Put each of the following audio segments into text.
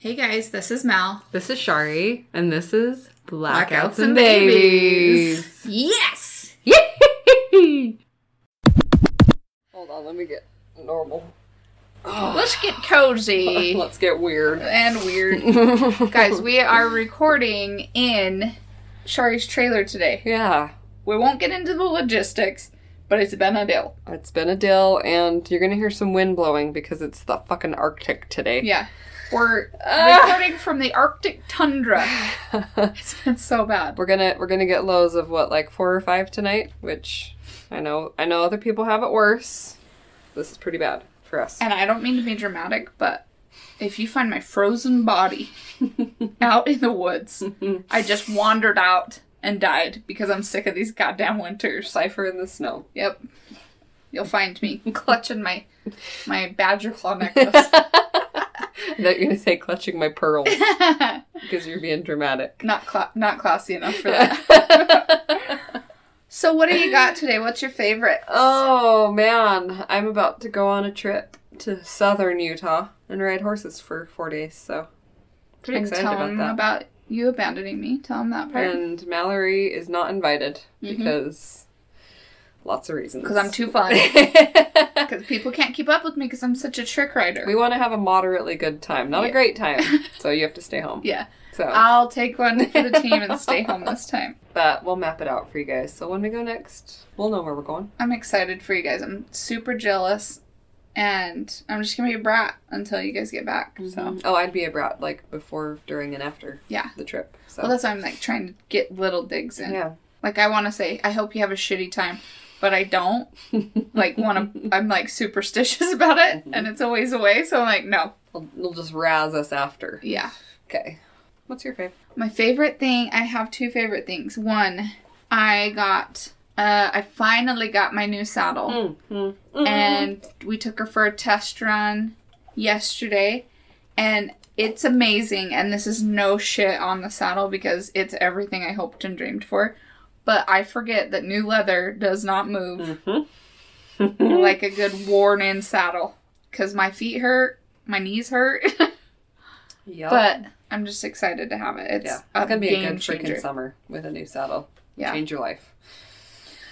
Hey guys, this is Mal. This is Shari, and this is Blackouts, Blackouts and and Babies. Yes! Yay! Hold on, let me get normal. Let's get cozy Let's get weird. and weird. guys, we are recording in Shari's trailer today. Yeah, We won't get into the logistics, but it's been a deal. it's been a deal, and you're gonna hear some wind blowing because it's the fucking Arctic today. Yeah. We're Ah. recording from the Arctic tundra. It's been so bad. we're gonna we're gonna get lows of what like four or five tonight, which I know I know other people have it worse. This is pretty bad for us. And I don't mean to be dramatic, but if you find my frozen body out in the woods, I just wandered out and died because I'm sick of these goddamn winters. Cipher in the snow. Yep. You'll find me clutching my my badger claw necklace. that you're gonna say clutching my pearls because you're being dramatic. not cla- not classy enough for that. so what do you got today? What's your favorite? oh man, I'm about to go on a trip to southern Utah and ride horses for four days. So, pretty excited Tell about them that. about you abandoning me. Tell them that part. and Mallory is not invited Mhm. because lots of reasons. Because I'm too fun. Because people can't keep up with me because I'm such a trick rider. we want to have a moderately good time, not Yeah. a great time. So you have to stay home. yeah. So, I'll take one for the team and stay home this time. but we'll map it out for you guys. So when we go next, we'll know where we're going. I'm excited for you guys. I'm super jealous. And I'm just gonna be a brat until you guys get back. So mm-hmm. Oh, I'd be a brat like before, during, and after Yeah. the trip. So well that's why I'm like trying to get little digs in. yeah. Like I wanna say, I hope you have a shitty time. But I don't like wanna I'm like superstitious about it and it's always away, so I'm like, no. We'll, they'll just razz us after. Yeah. Okay. What's your favorite? My favorite thing, I have two favorite things. One, I got uh I finally got my new saddle. Mm-hmm. and we took her for a test run yesterday and it's amazing and this is no shit on the saddle because it's everything i hoped and dreamed for but i forget that new leather does not move Mm-hmm. like a good worn in saddle because my feet hurt my knees hurt yep. but i'm just excited to have it it's yeah, it's gonna be a good changer freaking summer with a new saddle. Yeah. Change your life.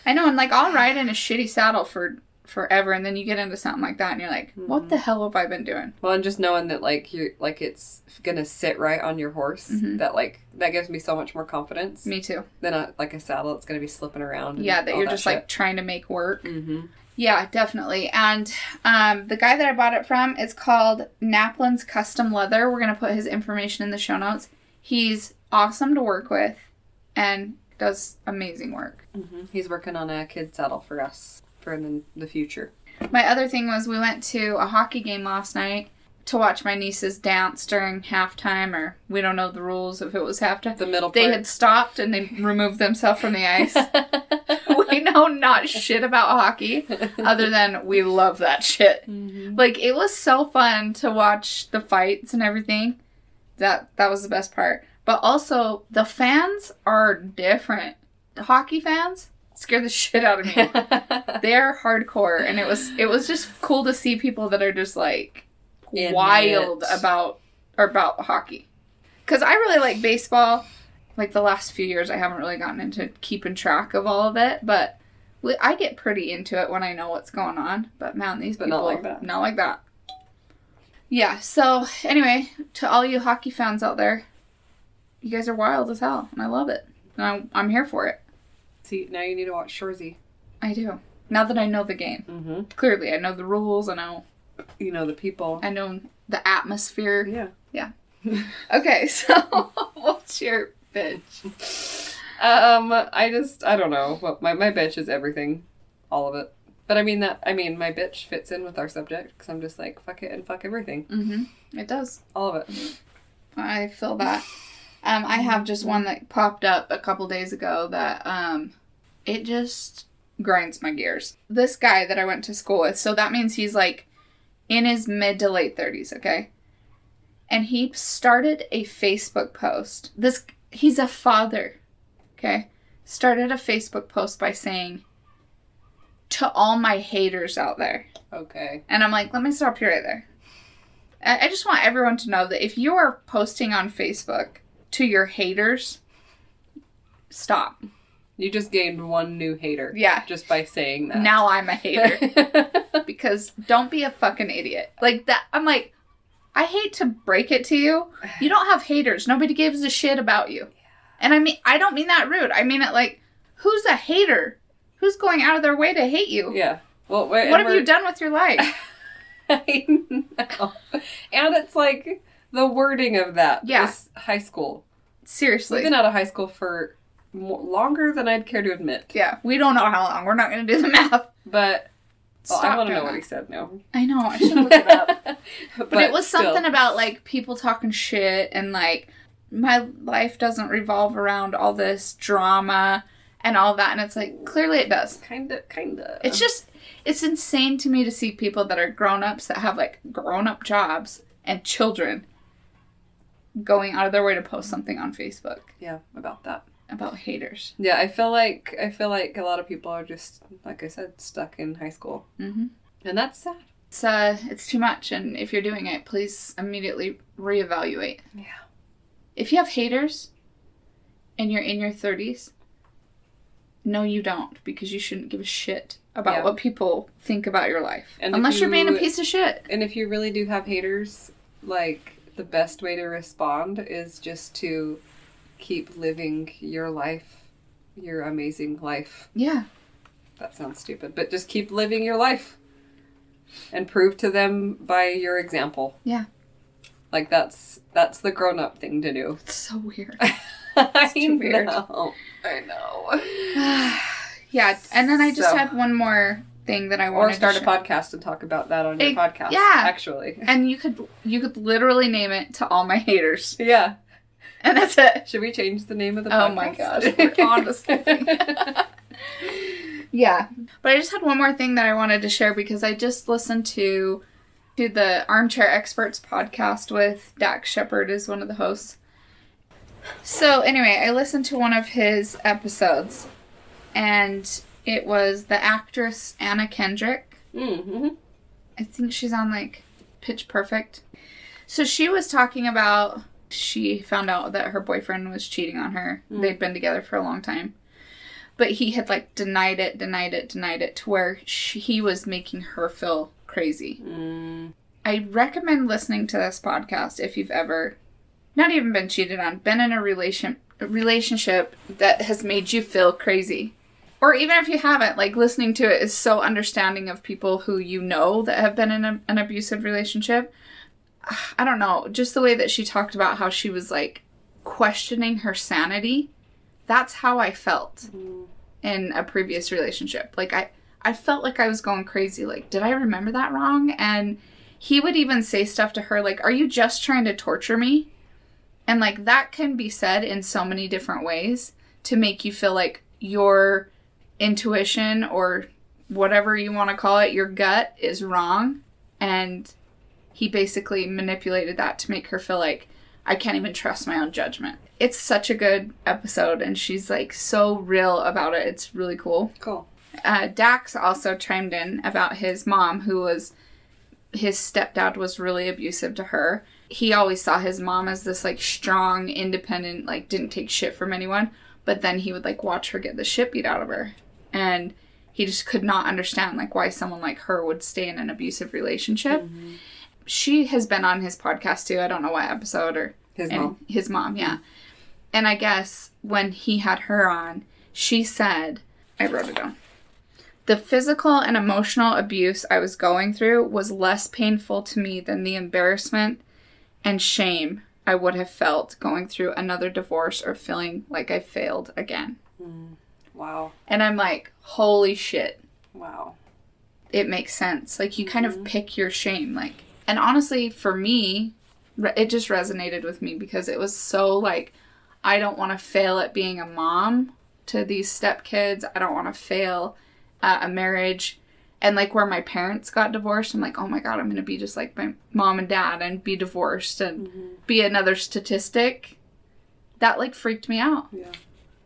i know and like i'll ride in a shitty saddle for forever and then you get into something like that and you're like what the hell have i been doing Well, and just knowing that like you're like it's gonna sit right on your horse, Mhm. that like that gives me so much more confidence me too than a like a saddle that's gonna be slipping around. and yeah that you're just like trying to make work Mm-hmm. yeah definitely and um, the guy that i bought it from is called naplin's custom leather we're to put his information in the show notes he's awesome to work with and does amazing work Mm-hmm. He's working on a kid saddle for us for the, the future. my other thing was we went to a hockey game last night to watch my nieces dance during halftime or we don't know the rules if it was halftime The middle. they part. had stopped and they removed themselves from the ice we know not shit about hockey other than we love that shit. Mhm. Like it was so fun to watch the fights and everything. That that was the best part. But also the fans are different. The hockey fans scare the shit out of me. They're hardcore and it was it was just cool to see people that are just like In wild it. about or about hockey. Cuz I really like baseball. Like the last few years I haven't really gotten into keeping track of all of it, but we- I get pretty into it when I know what's going on. But man, these But people not like that. Not like that. Yeah, so anyway, to all you hockey fans out there, you guys are wild as hell, and I love it. And I'm, I'm here for it. See, now you need to watch Shoresy. I do. Now that I know the game. Mm-hmm. Clearly, I know the rules, I know You know the people. I know the atmosphere. Yeah. Yeah. okay, so what's your bitch? Um, I just I don't know. What my my bitch is everything, all of it. But I mean that I mean my bitch fits in with our subject because I'm just like fuck it and fuck everything, Mm-hmm. It does. all of it. I feel that. Um, I have just one that popped up a couple days ago that um, it just grinds my gears. This guy that I went to school with, so that means he's like in his mid to late thirties, okay? And he started a Facebook post. This he's a father, okay? Started a Facebook post by saying, "To all my haters out there," Okay. and I'm like, "Let me stop you right there." I just want everyone to know that if you are posting on Facebook to your haters, stop. You just gained one new hater. Yeah. Just by saying that. Now I'm a hater. because don't be a fucking idiot. Like that I'm like I hate to break it to you. You don't have haters. Nobody gives a shit about you. And I mean I don't mean that rude. I mean it like who's a hater? Who's going out of their way to hate you? yeah. Well, wait, What have you done with your life? I know. And it's like the wording of that. Yeah. High school. Seriously. We've been out of high school for longer than I'd care to admit. yeah, we don't know how long. We're not going to do the math. But well, I want to know what he said now. I know. I should look it up. but, But, it was still. something about like people talking shit and like my life doesn't revolve around all this drama and all that. And it's like clearly it does. Kinda, kinda. It's just it's insane to me to see people that are grown ups that have like grown up jobs and children going out of their way to post something on Facebook yeah, about that. About haters. Yeah, I feel like I feel like a lot of people are just like I said, stuck in high school, Mm-hmm. and that's sad. It's uh, it's too much, and if you're doing it, please immediately reevaluate. Yeah. If you have haters, and you're in your thirties, no, you don't, because you shouldn't give a shit about Yeah. what people think about your life, And unless you're being a piece of shit. And if you really do have haters, like the best way to respond is just to keep living your life, your amazing life. Yeah, That sounds stupid, but just keep living your life and prove to them by your example. Yeah. Like that's that's the grown-up thing to do. it's so weird. I too weird. know. I know. yeah, and then I just So- had one more thing that I Or to start a podcast and talk about that on your podcast. yeah. Actually. and you could you could literally name it to all my haters, Yeah. and that's it. Should we change the name of the podcast? Oh my gosh, we're on to something. Yeah. But I just had one more thing that I wanted to share because I just listened to to the Armchair Experts podcast with Dax Shepard is one of the hosts. So anyway, I listened to one of his episodes and it was the actress Anna Kendrick. mm-hmm. I think she's on like Pitch Perfect. So she was talking about she found out that her boyfriend was cheating on her. Mm. They'd been together for a long time. But he had like denied it, denied it, denied it to where she, he was making her feel crazy. Mm, I recommend listening to this podcast if you've ever not even been cheated on, been in a relation a relationship that has made you feel crazy. Or even if you haven't, like listening to it is so understanding of people who you know that have been in a, an abusive relationship. I don't know, just the way that she talked about how she was like questioning her sanity. That's how I felt mm, in a previous relationship. Like I I felt like I was going crazy. Like, did I remember that wrong? And he would even say stuff to her like, "Are you just trying to torture me?" And like that can be said in so many different ways to make you feel like your intuition or whatever you want to call it, your gut is wrong. And he basically manipulated that to make her feel like I can't even trust my own judgment. It's such a good episode, and she's like so real about it. It's really cool. cool. Uh, Dax also chimed in about his mom, who was his stepdad was really abusive to her. He always saw his mom as this like strong, independent, like didn't take shit from anyone. But then he would like watch her get the shit beat out of her, and he just could not understand like why someone like her would stay in an abusive relationship. She has been on his podcast too. I don't know what episode or His mom. his mom, yeah. And I guess when he had her on, she said, I wrote it down. The physical and emotional abuse I was going through was less painful to me than the embarrassment and shame I would have felt going through another divorce or feeling like I failed again. Hmm. Wow. And I'm like, holy shit, Wow. it makes sense. Like you kind of mm-hmm. pick your shame. Like, and honestly, for me, it just resonated with me because it was so like, I don't want to fail at being a mom to these stepkids. I don't want to fail at a marriage. And like where my parents got divorced, I'm like, oh my god, I'm gonna be just like my mom and dad and be divorced and mm-hmm. be another statistic. That like freaked me out. Yeah.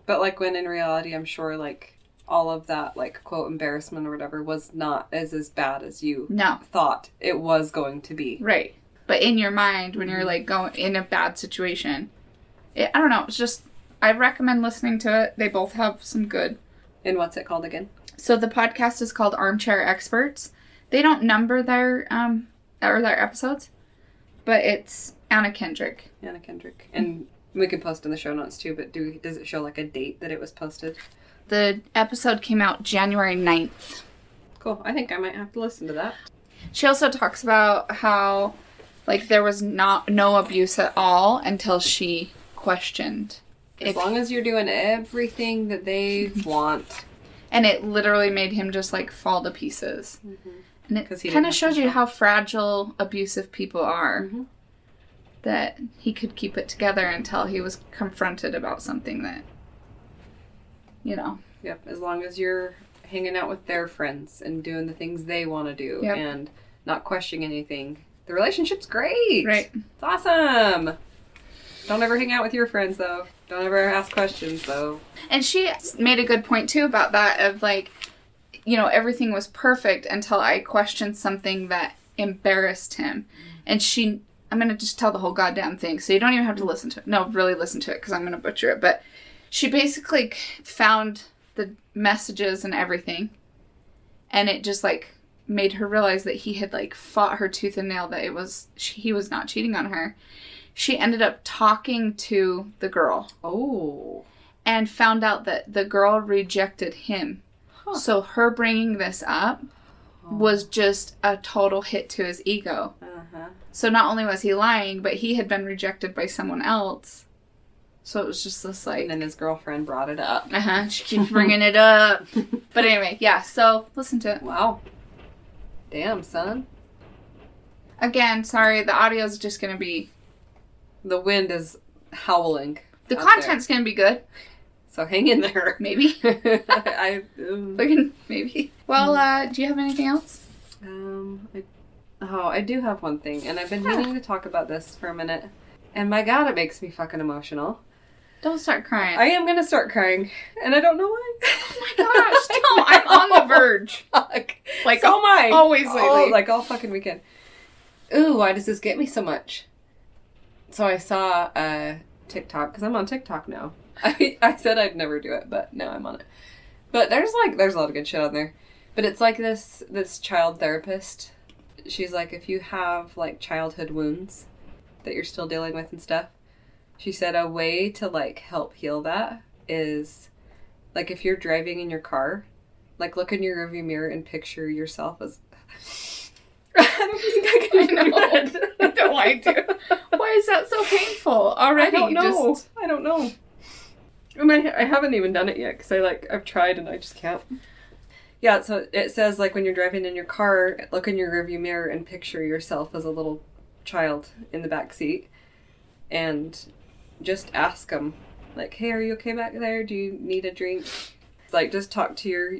But like when in reality, I'm sure like all of that like quote embarrassment or whatever was not as as bad as you No, thought it was going to be. right. But in your mind, when you're like going in a bad situation, it, I don't know. It's just I recommend listening to it. They both have some good. And what's it called again? So the podcast is called Armchair Experts. They don't number their um or their episodes, but it's Anna Kendrick. Anna Kendrick. And we can post in the show notes too, but do does it show like a date that it was posted? The episode came out January 9th. Cool. I think I might have to listen to that. She also talks about how like there was not no abuse at all until she questioned As if long as you're doing everything that they want. and it literally made him just like fall to pieces. And it kind of shows you how fragile abusive people are. Mhm. That he could keep it together until he was confronted about something that, you know, Yep. As long as you're hanging out with their friends and doing the things they want to do Yep. and not questioning anything, the relationship's great. right? It's awesome. Don't ever hang out with your friends though. Don't ever ask questions though. And she made a good point too about that of like, you know, everything was perfect until I questioned something that embarrassed him. And she, I'm going to just tell the whole goddamn thing. So you don't even have to listen to it. No, really listen to it because I'm going to butcher it. But she basically found the messages and everything. And it just like made her realize that he had like fought her tooth and nail that it was, she, he was not cheating on her. She ended up talking to the girl Oh. and found out that the girl rejected him. Huh. So her bringing this up was just a total hit to his ego. Uh-huh. So not only was he lying, but he had been rejected by someone else. So it was just this And then his girlfriend brought it up. uh huh, she keeps bringing it up. But anyway, yeah. So listen to it Wow. Damn, son. again. Sorry, the audio is just gonna be The wind is howling. the out there. content's gonna be good. So hang in there. Maybe, I um, Fucking maybe. Well, uh, do you have anything else? um I, oh I do have one thing, and I've been Yeah. meaning to talk about this for a minute. And my God, it makes me fucking emotional. Don't start crying. I am gonna start crying, and I don't know why. oh my gosh! No, I'm on the verge. Fuck. Like so am I. always All- lately. like all fucking weekend. Ooh, why does this get me so much? So I saw a TikTok because I'm on TikTok now. I I said I'd never do it, but now I'm on it. But there's like there's a lot of good shit on there. But it's like this this child therapist. She's like if you have like childhood wounds that you're still dealing with and stuff. She said a way to like help heal that is like if you're driving in your car, like look in your rearview mirror and picture yourself as. I don't think I can I do know. I know I do. Why is that so painful already? I don't know. Just- I don't know. And I, I haven't even done it yet because I like I've tried and I just can't. Yeah, so it says like when you're driving in your car, look in your rearview mirror and picture yourself as a little child in the back seat, and just ask them like, "Hey, are you okay back there? Do you need a drink?" Like, just talk to your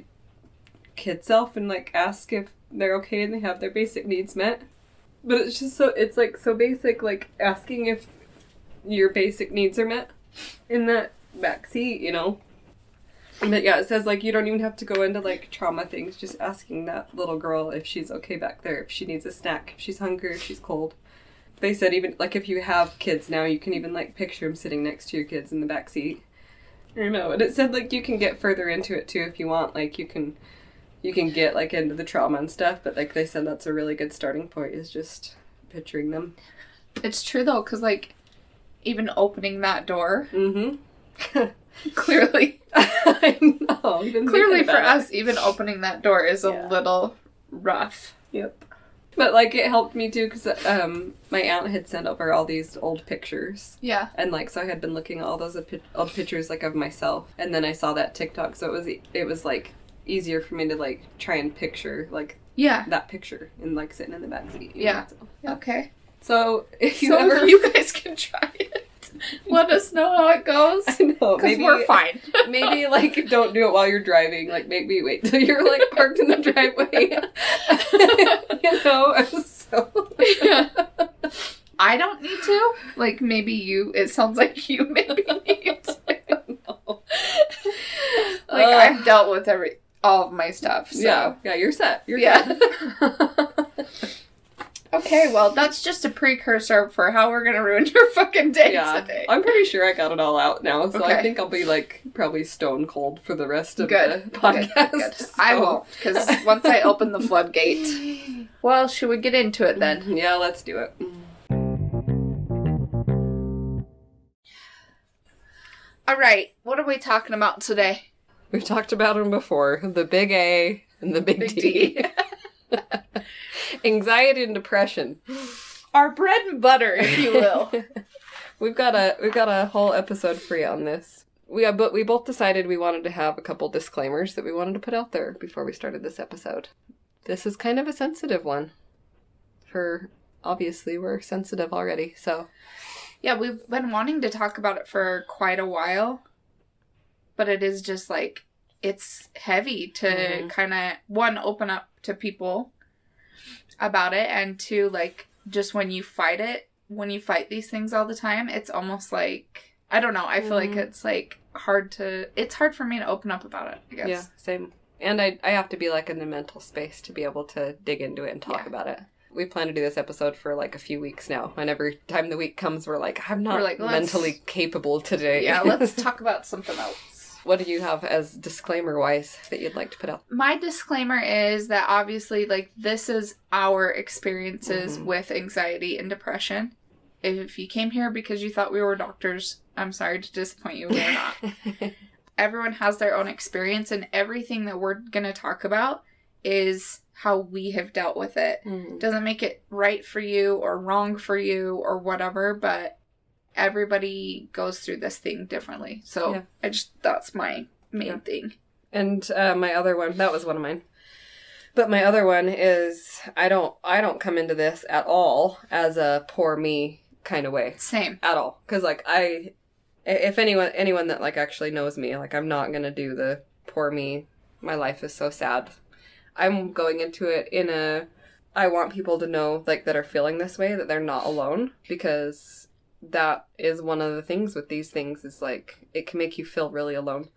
kid self and like ask if they're okay and they have their basic needs met. But it's just so it's like so basic, like asking if your basic needs are met in that back seat, you know. But yeah, it says like you don't even have to go into like trauma things, just asking that little girl if she's okay back there, if she needs a snack, if she's hungry, if she's cold. They said even like if you have kids now, you can even like picture them sitting next to your kids in the back seat. I know, and it said like you can get further into it too if you want. Like you can, you can get like into the trauma and stuff. But like they said, that's a really good starting point is just picturing them. It's true though, because like even opening that door, Mm-hmm. clearly, I know. clearly for it. us, even opening that door is a little rough. Yep. But like it helped me too because um my aunt had sent over all these old pictures Yeah. and like so I had been looking at all those old pictures like of myself and then I saw that TikTok so it was it was like easier for me to like try and picture like Yeah. that picture and like sitting in the back seat. Yeah. so. Okay. So if you so ever if you guys can try it, let us know how it goes. I know maybe we're fine. maybe like don't do it while you're driving. Like maybe wait till you're like parked in the driveway. know, so Yeah. I don't need to. Like maybe you. It sounds like you maybe need to. Like Ugh. I've dealt with every all of my stuff. So. yeah, yeah, you're set. You're Yeah. Okay, well, that's just a precursor for how we're gonna ruin your fucking day yeah, today. I'm pretty sure I got it all out now, so I think I'll be like probably stone cold for the rest of Good. the podcast. good. I so- won't, because once I open the floodgate. Well, should we get into it then? Yeah, let's do it. All right, what are we talking about today? We've talked about them before. The big A and the big, Big D. D. Anxiety and depression. Our bread and butter, if you will. We've got a we've got a whole episode free on this. We uh, but we both decided we wanted to have a couple disclaimers that we wanted to put out there before we started this episode. This is kind of a sensitive one. For obviously we're sensitive already, so yeah, we've been wanting to talk about it for quite a while, but it is just like it's heavy to Mhm. kind of one open up to people about it, and two like just when you fight it, when you fight these things all the time, it's almost like I don't know. I feel like Mhm. it's like hard to. It's hard for me to open up about it. I guess. yeah, same. And I I have to be like in the mental space to be able to dig into it and talk Yeah. about it. We plan to do this episode for like a few weeks now, and every time the week comes, we're like, I'm not like, mentally capable today. Yeah, let's talk about something else. what do you have as disclaimer wise that you'd like to put out? My disclaimer is that obviously, like, this is our experiences Mhm. with anxiety and depression. If you came here because you thought we were doctors, I'm sorry to disappoint you, we're not. Everyone has their own experience, and everything that we're going to talk about is how we have dealt with it. Mhm. Doesn't make it right for you or wrong for you or whatever, but everybody goes through this thing differently. So Yeah. I just, that's my main Yeah. thing. And uh, my other one, that was one of mine. But my other one is I don't I don't come into this at all as a poor me kind of way Same. at all because like I if anyone anyone that like actually knows me like I'm not gonna do the poor me my life is so sad. I'm going into it in a I want people to know like that are feeling this way that they're not alone because that is one of the things with these things is like it can make you feel really alone.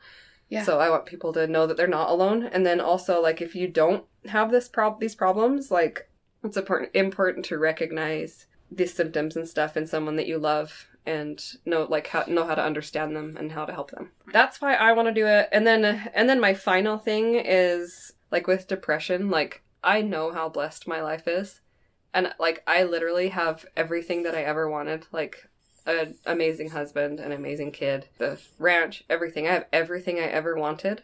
Yeah. So I want people to know that they're not alone and then also like if you don't have this prob these problems like it's important important to recognize these symptoms and stuff in someone that you love and know like how know how to understand them and how to help them. That's why I want to do it. And then and then my final thing is like with depression, like I know how blessed my life is. And like I literally have everything that I ever wanted. Like an amazing husband, an amazing kid, the ranch, everything. I have everything I ever wanted.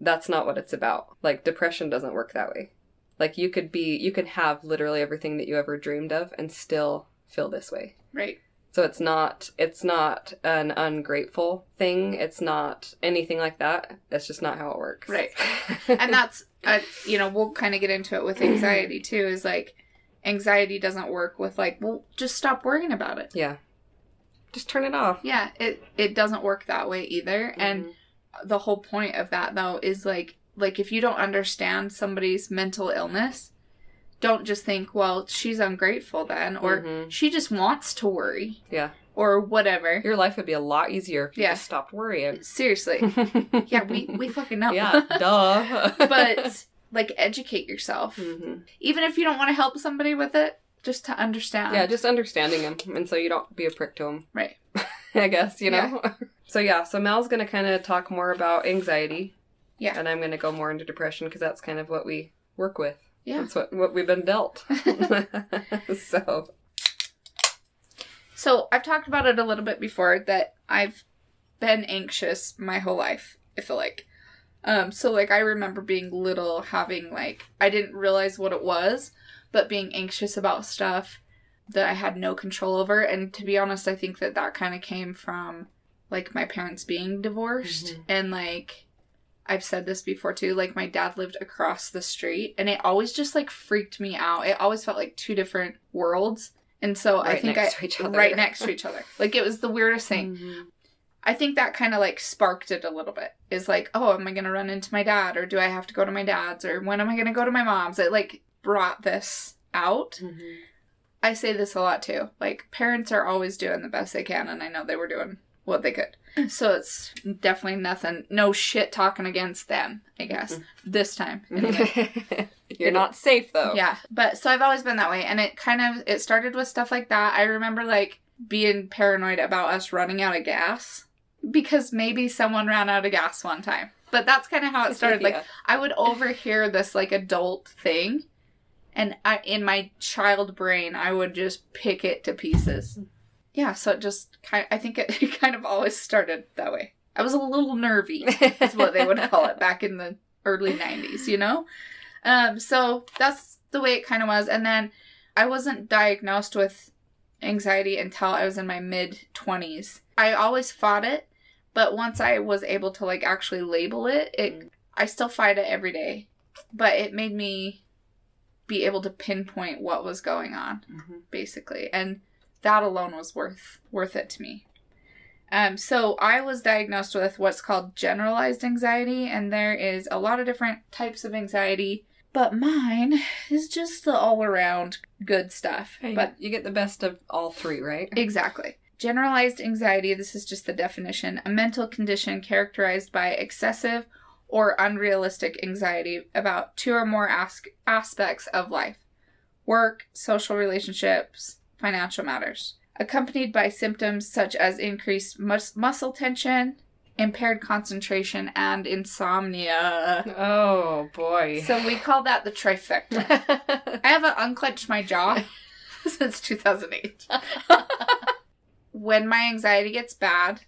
That's not what it's about. Like depression doesn't work that way. Like you could be you can have literally everything that you ever dreamed of and still feel this way. Right. So it's not it's not an ungrateful thing. It's not anything like that. That's just not how it works. Right. and that's uh, you know we'll kind of get into it with anxiety too is like anxiety doesn't work with like well just stop worrying about it yeah. Just turn it off. yeah it it doesn't work that way either and Mhm. the whole point of that though is like like if you don't understand somebody's mental illness don't just think well she's ungrateful then or Mhm. she just wants to worry yeah, or whatever your life would be a lot easier if you Yeah. just stopped worrying. seriously yeah we we fucking know yeah, duh. but like educate yourself Mhm. even if you don't want to help somebody with it, just to understand. yeah, just understanding them. and so you don't be a prick to them. Right. I guess you know. so yeah, so Mal's gonna kind of talk more about anxiety. Yeah. and I'm gonna go more into depression because that's kind of what we work with. Yeah. That's what what we've been dealt. so So I've talked about it a little bit before that I've been anxious my whole life. I feel like. Um, so like I remember being little, having like I didn't realize what it was, but being anxious about stuff that I had no control over. And to be honest, I think that that kind of came from like my parents being divorced Mhm. and like I've said this before too. Like my dad lived across the street, and it always just like freaked me out. It always felt like two different worlds, and so I think next I to each other. right next to each other. Like it was the weirdest thing. Mhm. I think that kind of like sparked it a little bit. Is like, oh, am I gonna run into my dad, or do I have to go to my dad's, or when am I gonna go to my mom's? It like brought this out. Mhm. I say this a lot too. Like parents are always doing the best they can, and I know they were doing what they could. So it's definitely nothing, no shit talking against them, I guess, mm-hmm. this time. Anyway. You're not safe though. Yeah, but so I've always been that way, and it kind of it started with stuff like that. I remember like being paranoid about us running out of gas because maybe someone ran out of gas one time. But that's kind of how it started. Like I would overhear this like adult thing, and I, in my child brain, I would just pick it to pieces. Yeah, so it just kind. I think it, it kind of always started that way. I was a little nervy is what they would call it back in the early 90s, you know? Um, so that's the way it kind of was. And then I wasn't diagnosed with anxiety until I was in my mid 20s. I always fought it, but once I was able to like actually label it, it I still fight it every day. But it made me be able to pinpoint what was going on Mhm. basically. And that alone was worth worth it to me. Um, so I was diagnosed with what's called generalized anxiety, and there is a lot of different types of anxiety, but mine is just the all around good stuff. Hey, But you get the best of all three, right? Exactly. Generalized anxiety, this is just the definition, a mental condition characterized by excessive or unrealistic anxiety about two or more as- aspects of life work, social relationships, financial matters, accompanied by symptoms such as increased mus- muscle tension, impaired concentration, and insomnia. Oh boy. So we call that the trifecta. I haven't unclenched my jaw since 2008. when my anxiety gets bad,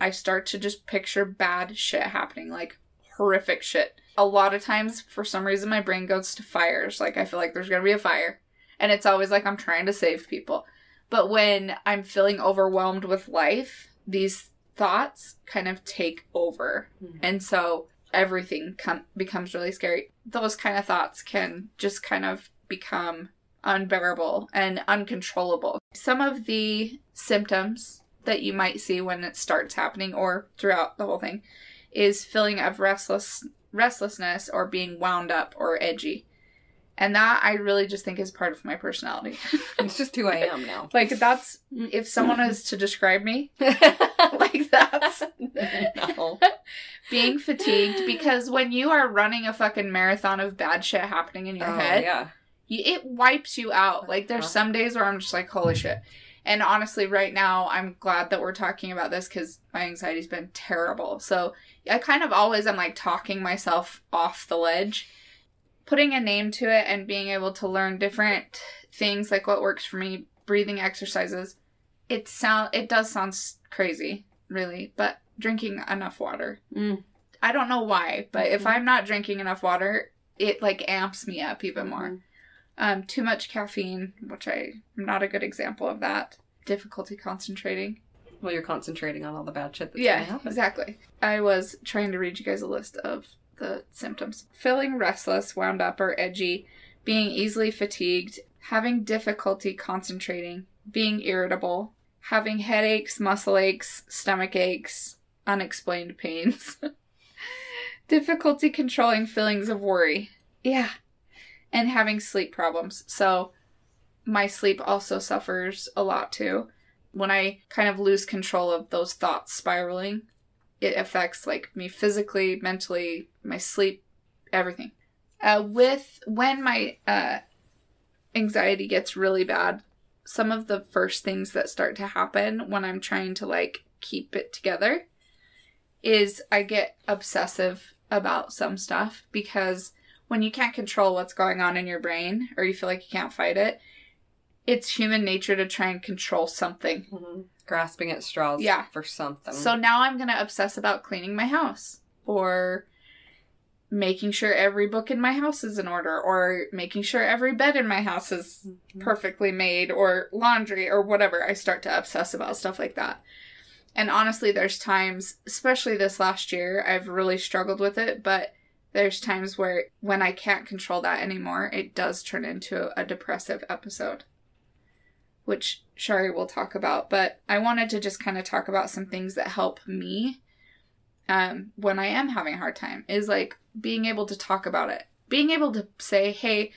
I start to just picture bad shit happening, like horrific shit. A lot of times, for some reason, my brain goes to fires. Like, I feel like there's gonna be a fire. And it's always like I'm trying to save people. But when I'm feeling overwhelmed with life, these thoughts kind of take over. Mhm. And so everything com- becomes really scary. Those kind of thoughts can just kind of become unbearable and uncontrollable. Some of the symptoms that you might see when it starts happening or throughout the whole thing is feeling of restless restlessness or being wound up or edgy. And that I really just think is part of my personality. it's just who I am now. like that's mm. if someone is to describe me, like that's no. being fatigued because when you are running a fucking marathon of bad shit happening in your Oh, head, yeah. you, it wipes you out. Like there's some days where I'm just like, holy shit. And honestly, right now, I'm glad that we're talking about this because my anxiety's been terrible. So I kind of always am like talking myself off the ledge. Putting a name to it and being able to learn different things, like what works for me, breathing exercises. It sound it does sound crazy, really, but drinking enough water. Mm. I don't know why, but if Mhm. I'm not drinking enough water, it like amps me up even more. Mhm. Um, too much caffeine, which I am not a good example of that. Difficulty concentrating. Well, you're concentrating on all the bad shit that's yeah, exactly. I was trying to read you guys a list of the symptoms feeling restless, wound up, or edgy, being easily fatigued, having difficulty concentrating, being irritable, having headaches, muscle aches, stomach aches, unexplained pains, difficulty controlling feelings of worry. Yeah. And having sleep problems. So, my sleep also suffers a lot too. When I kind of lose control of those thoughts spiraling, it affects like me physically, mentally, my sleep, everything. Uh, with when my uh, anxiety gets really bad, some of the first things that start to happen when I'm trying to like keep it together is I get obsessive about some stuff because when you can't control what's going on in your brain or you feel like you can't fight it, it's human nature to try and control something. Mhm. Grasping at straws Yeah. for something. So now I'm going to obsess about cleaning my house or making sure every book in my house is in order or making sure every bed in my house is Mhm. perfectly made or laundry or whatever. I start to obsess about stuff like that. And honestly, there's times, especially this last year, I've really struggled with it, but there's times where when I can't control that anymore, it does turn into a depressive episode, which Shari will talk about. But I wanted to just kind of talk about some things that help me um, when I am having a hard time is like being able to talk about it, being able to say, hey,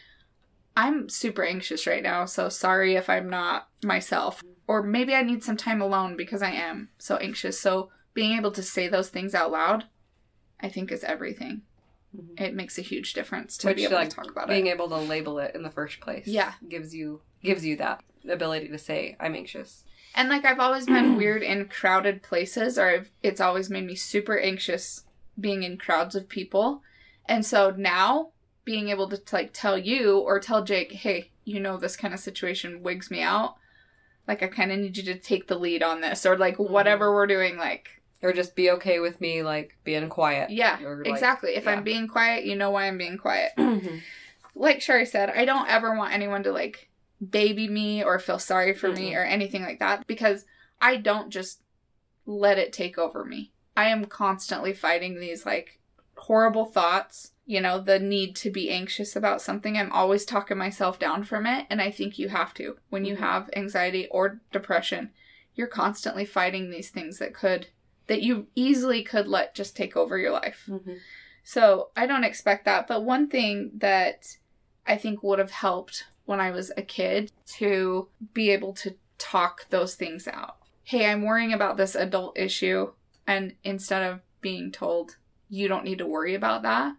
I'm super anxious right now, so sorry if I'm not myself. or maybe I need some time alone because I am so anxious. So being able to say those things out loud, I think is everything. It makes a huge difference to Which, be able like, to talk about being it. Being able to label it in the first place. Yeah. gives you gives you that ability to say I'm anxious. And like I've always been weird in crowded places, or I've, it's always made me super anxious being in crowds of people. And so now being able to like tell you or tell Jake, hey, you know this kind of situation wigs me out. Like I kind of need you to take the lead on this, or like mm-hmm. whatever we're doing. Like Or just be okay with me like being quiet. yeah, Or, like- exactly. If yeah. I'm being quiet, you know why I'm being quiet. Like Shari said, I don't ever want anyone to like baby me or feel sorry for me Mm-mm. or anything like that because I don't just let it take over me. I am constantly fighting these like horrible thoughts, you know, the need to be anxious about something. I'm always talking myself down from it. And I think you have to. When you Mhm. have anxiety or depression, you're constantly fighting these things that could, that you easily could let just take over your life. Mhm. So I don't expect that. But one thing that I think would have helped when I was a kid to be able to talk those things out. Hey, I'm worrying about this adult issue. And instead of being told, you don't need to worry about that,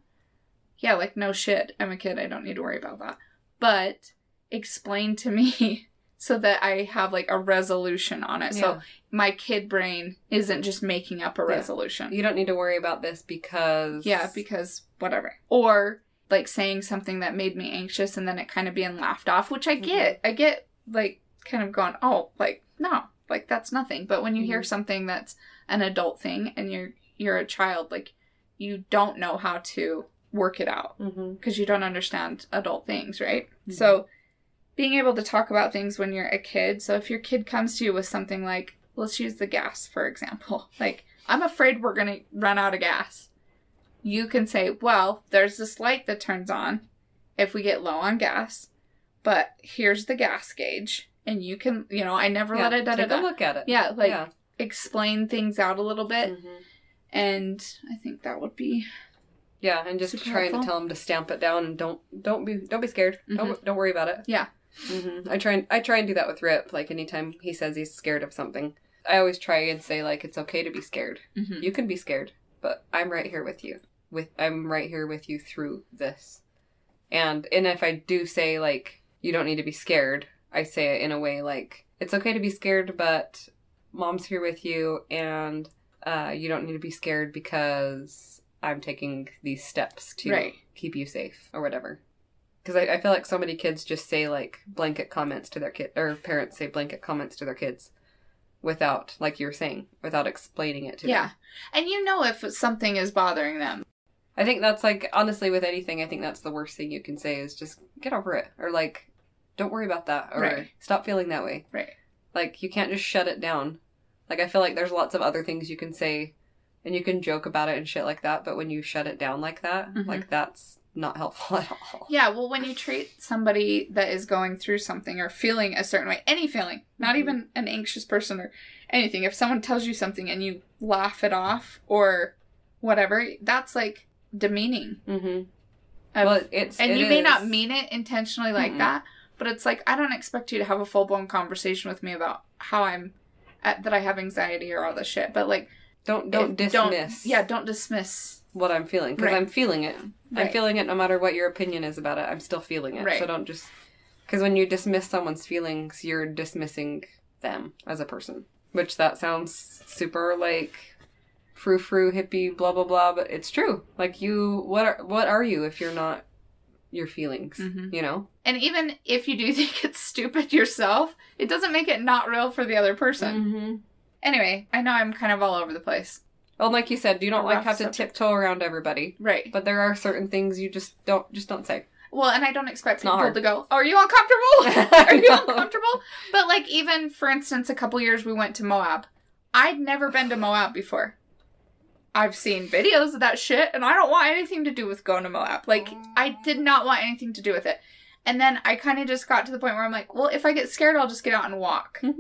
yeah, like, no shit. I'm a kid. I don't need to worry about that. But explain to me so that I have like a resolution on it. So my kid brain isn't just making up a Yeah. resolution. You don't need to worry about this because Yeah, because whatever. Or like saying something that made me anxious and then it kind of being laughed off, which I get. I get like kind of going, oh, like no, like that's nothing. But when you hear Mhm. something that's an adult thing and you're you're a child, like you don't know how to work it out because you don't understand adult things, right? Mhm. So being able to talk about things when you're a kid. So if your kid comes to you with something like, let's use the gas, for example, like, I'm afraid we're going to run out of gas. You can say, well, there's this light that turns on if we get low on gas, but here's the gas gauge. And you can, you know, I never Yeah, let it da da take a look at it. Yeah, like Yeah. explain things out a little bit. Mhm. And I think that would be Yeah, and just trying helpful. to tell them to stamp it down and don't don't be don't be scared. Don't don't worry about it. Yeah. hmm I try and I try and do that with Rip. Like anytime he says he's scared of something, I always try and say like it's okay to be scared. Mhm. You can be scared, but I'm right here with you. With I'm right here with you through this. And and if I do say like you don't need to be scared, I say it in a way like it's okay to be scared, but mom's here with you and uh, you don't need to be scared because I'm taking these steps to Right. keep you safe or whatever. Because I, I feel like so many kids just say like blanket comments to their kid, or parents say blanket comments to their kids without, like you were saying, without explaining it to yeah. them. Yeah. And you know if something is bothering them. I think that's like honestly with anything, I think that's the worst thing you can say is just get over it or like don't worry about that or Right. stop feeling that way. Right. Like you can't just shut it down. Like I feel like there's lots of other things you can say and you can joke about it and shit like that, but when you shut it down like that, Mhm. like that's not helpful at all. Yeah, well, when you treat somebody that is going through something or feeling a certain way, any feeling, not Mhm. even an anxious person or anything, if someone tells you something and you laugh it off or whatever, that's like demeaning. Mhm. of- Well, it's and it you may not mean it intentionally like Mm-mm. that, but it's like I don't expect you to have a full blown conversation with me about how I'm at, that I have anxiety or all this shit. But like, don't don't it- dismiss yeah, don't dismiss. what I'm feeling because Right. I'm feeling it. I'm feeling it no matter what your opinion is about it. I'm still feeling it. Right. So don't just because when you dismiss someone's feelings, you're dismissing them as a person. Which that sounds super like frou frou hippie blah blah blah, but it's true. Like you, what are what are you if you're not your feelings? Mhm. You know. And even if you do think it's stupid yourself, it doesn't make it not real for the other person. Mm-hmm. Anyway, I know I'm kind of all over the place. Well, like you said, you don't like have to tiptoe around everybody, Right. but there are certain things you just don't just don't say. Well, and I don't expect not people to go, "Are you uncomfortable? Are you No. uncomfortable?" But like even for instance, a couple years we went to Moab. I'd never been to Moab before. I've seen videos of that shit and I don't want anything to do with going to Moab. Like I did not want anything to do with it. And then I kind of just got to the point where I'm like, well, if I get scared, I'll just get out and walk. Mhm.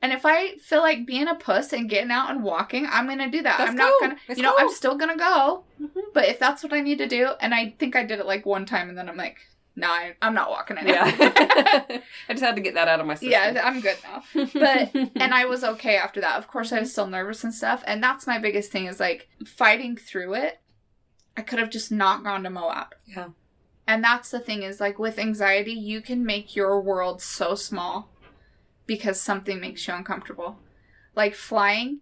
And if I feel like being a puss and getting out and walking, I'm gonna do that. That's I'm not cool. gonna, It's you know, cool. I'm still gonna go. Mhm. But if that's what I need to do, and I think I did it like one time, and then I'm like, no, I, I'm not walking anymore. Yeah. I just had to get that out of my system. yeah, I'm good now. But and I was okay after that. Of course, I was still nervous and stuff, and that's my biggest thing is like fighting through it. I could have just not gone to Moab. Yeah. And that's the thing is like with anxiety, you can make your world so small because something makes you uncomfortable. Like flying,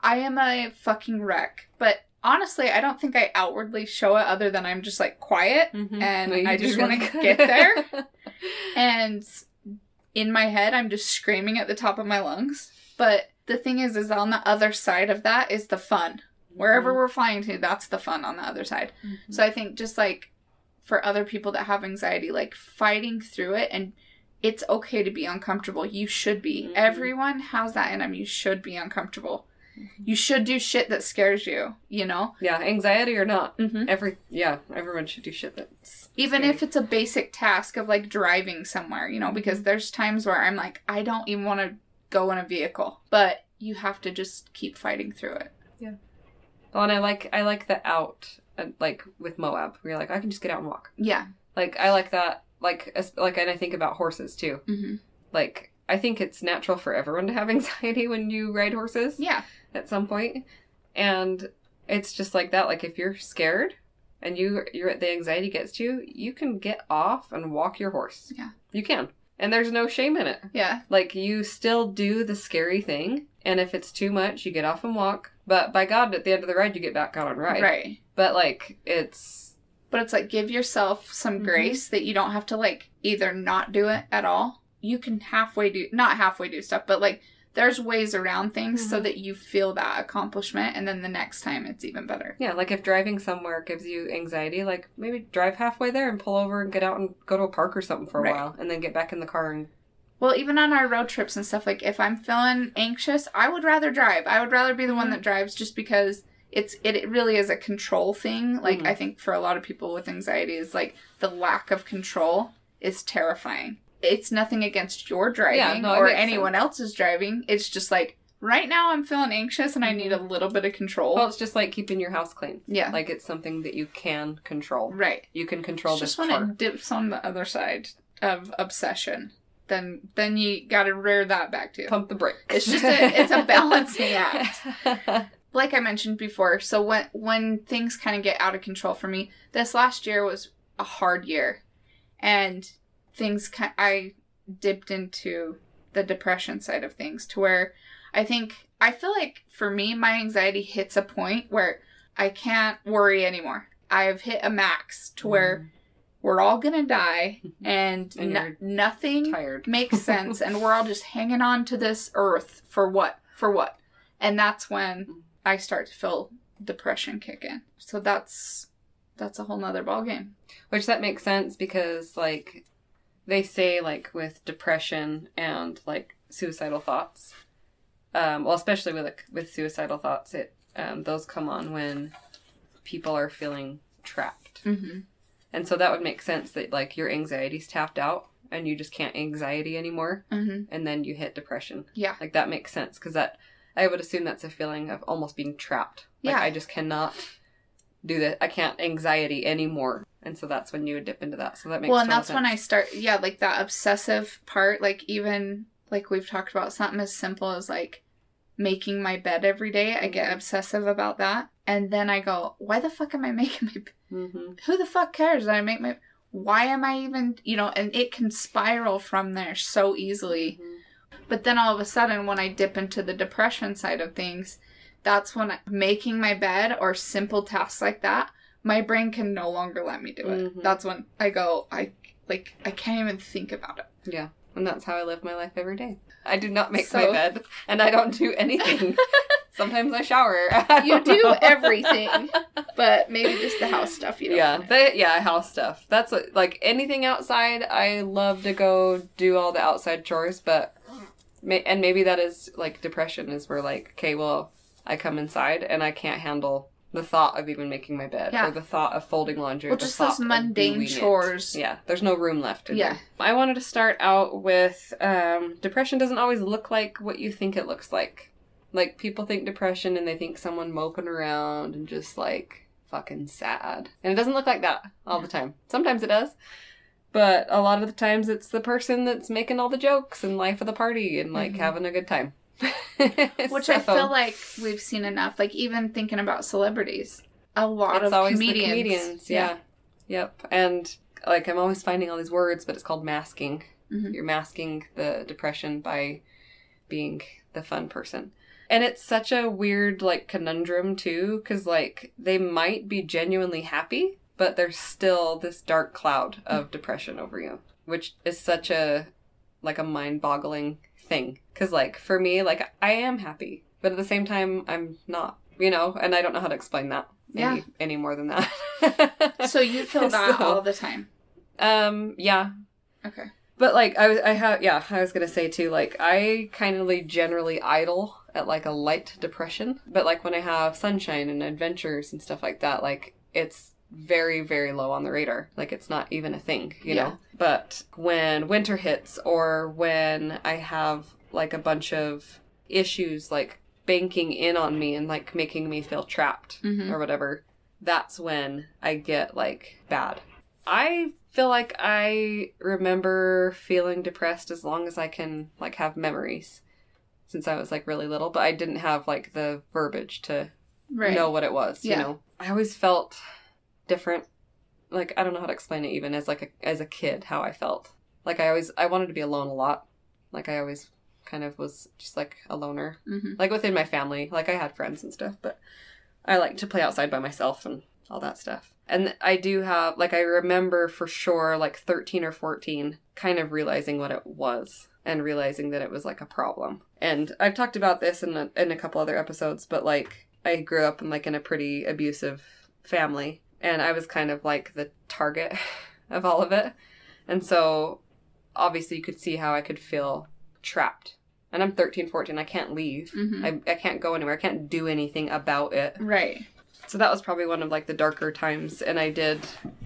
I am a fucking wreck, but honestly, I don't think I outwardly show it other than I'm just like quiet Mhm. and I just want to get there. and in my head i'm just screaming at the top of my lungs. But the thing is is on the other side of that is the fun. Wherever we're flying to that's the fun on the other side. Mhm. so i think just like for other people that have anxiety like fighting through it and it's okay to be uncomfortable. You should be. Mhm. everyone has that in them you should be uncomfortable you should do shit that scares you you know yeah, anxiety or not. mm-hmm. Every yeah, everyone should do shit that's even if it's a basic task of like driving somewhere, you know, because there's times where I'm like, I don't even want to go in a vehicle, but you have to just keep fighting through it. Yeah. Well, and I like I like the out uh, like with Moab. Where you're like I can just get out and walk. Yeah. Like I like that. Like as, like and I think about horses too. hmm Like I think it's natural for everyone to have anxiety when you ride horses Yeah. At some point, and it's just like that. Like if you're scared and you you're the anxiety gets to you, you can get off and walk your horse. Yeah. you can, and there's no shame in it. Yeah. Like you still do the scary thing, and if it's too much, you get off and walk. But by God, at the end of the ride, you get back out on ride. Right. But like it's But it's like give yourself some Mhm. grace that you don't have to like either not do it at all. You can halfway do not halfway do stuff, but like there's ways around things so Mhm. that you feel that accomplishment and then the next time it's even better. yeah, like if driving somewhere gives you anxiety, like maybe drive halfway there and pull over and get out and go to a park or something for a Right. while, and then get back in the car and Well, even on our road trips and stuff, like if I'm feeling anxious, I would rather drive. I would rather be the one Mhm. that drives just because it's it, it really is a control thing. Like Mhm. I think for a lot of people with anxiety is like the lack of control is terrifying. It's nothing against your driving no, or anyone sense. else's driving. It's just like right now I'm feeling anxious and I need a mm-hmm. little bit of control. well, it's just like keeping your house clean. yeah. Like it's something that you can control. right. You can control It's just when it dips on the other side of obsession, then then you got to rear that back too. Pump the brakes. It's just a- it's a balancing act. like I mentioned before, so when when things kind of get out of control for me, this last year was a hard year, and things I dipped into the depression side of things to where I think I feel like for me my anxiety hits a point where I can't worry anymore. I've hit a max to where we're all gonna die and, Mm-hmm. And no- nothing tired. makes sense and we're all just hanging on to this earth for what for what and that's when i start to feel depression kick in so that's that's a whole nother ball game Which that makes sense because like they say like with depression and like suicidal thoughts. Um, well, especially with like, with suicidal thoughts, it um, those come on when people are feeling trapped, mm-hmm. and so that would make sense that like your anxiety's tapped out and you just can't anxiety anymore, Mm-hmm. and then you hit depression. yeah Like that makes sense because that I would assume that's a feeling of almost being trapped. Like Yeah. I just cannot do that. I can't anxiety anymore, and so that's when you would dip into that. So that makes sense. well and that's when i start yeah like that obsessive part like even like we've talked about something as simple as like making my bed every day i get Mhm. obsessive about that and then i go why the fuck am i making my bed Mhm. who the fuck cares that I make my why am I even you know and it can spiral from there so easily Mhm. but then all of a sudden when I dip into the depression side of things that's when I, making my bed or simple tasks like that my brain can no longer let me do it Mhm. that's when I go I like I can't even think about it Yeah, and that's how I live my life every day. I do not make So- my bed, and I don't do anything. Sometimes I shower. you do everything but maybe just the house stuff you don't yeah, the, yeah, house stuff. That's what, like anything outside. I love to go do all the outside chores, but and maybe that is like depression is where like okay, well, I come inside and I can't handle the thought of even making my bed Yeah. or the thought of folding laundry well, or just those mundane doing it. chores Yeah, there's no room left. In Yeah. there. I wanted to start out with um, depression doesn't always look like what you think it looks like. Like people think depression and they think someone moping around and just like fucking sad, and it doesn't look like that all the time. Sometimes it does, But a lot of the times it's the person that's making all the jokes and life of the party and like Mhm. having a good time. Which I feel like we've seen enough. Like even thinking about celebrities, a lot it's of comedians. comedians. Yeah. Yep. And like I'm always finding all these words, but it's called masking. Mhm. You're masking the depression by being the fun person. And it's such a weird like conundrum too cuz like they might be genuinely happy, but there's still this dark cloud of depression over you, which is such a like a mind-boggling thing cuz like for me like I am happy, but at the same time I'm not, you know, and I don't know how to explain that any Yeah. any more than that. So you feel that So- all the time. um yeah, Okay. but like I was, I have, yeah, I was gonna say too. Like I kind of generally idle at like a light depression, but like when I have sunshine and adventures and stuff like that, like it's very very low on the radar. Like it's not even a thing, you Yeah. know. But when winter hits or when I have like a bunch of issues like banking in on me and like making me feel trapped Mhm. or whatever, that's when I get like bad. I feel like I remember feeling depressed as long as I can like have memories since I was like really little, but I didn't have like the verbiage to Right. know what it was, Yeah. you know. I always felt different. Like I don't know how to explain it even as like a, as a kid how I felt. Like I always I wanted to be alone a lot. Like I always kind of was just like a loner. hmm Like within my family, like I had friends and stuff, but I like to play outside by myself and all that stuff. And I do have like I remember for sure like 13 or 14 kind of realizing what it was and realizing that it was like a problem. And I've talked about this in a, in a couple other episodes, but like I grew up in like in a pretty abusive family and I was kind of like the target of all of it. And so obviously you could see how I could feel trapped. And I'm 13, 14. I can't leave. hmm I, I can't go anywhere. I can't do anything about it. Right. So that was probably one of like the darker times and I did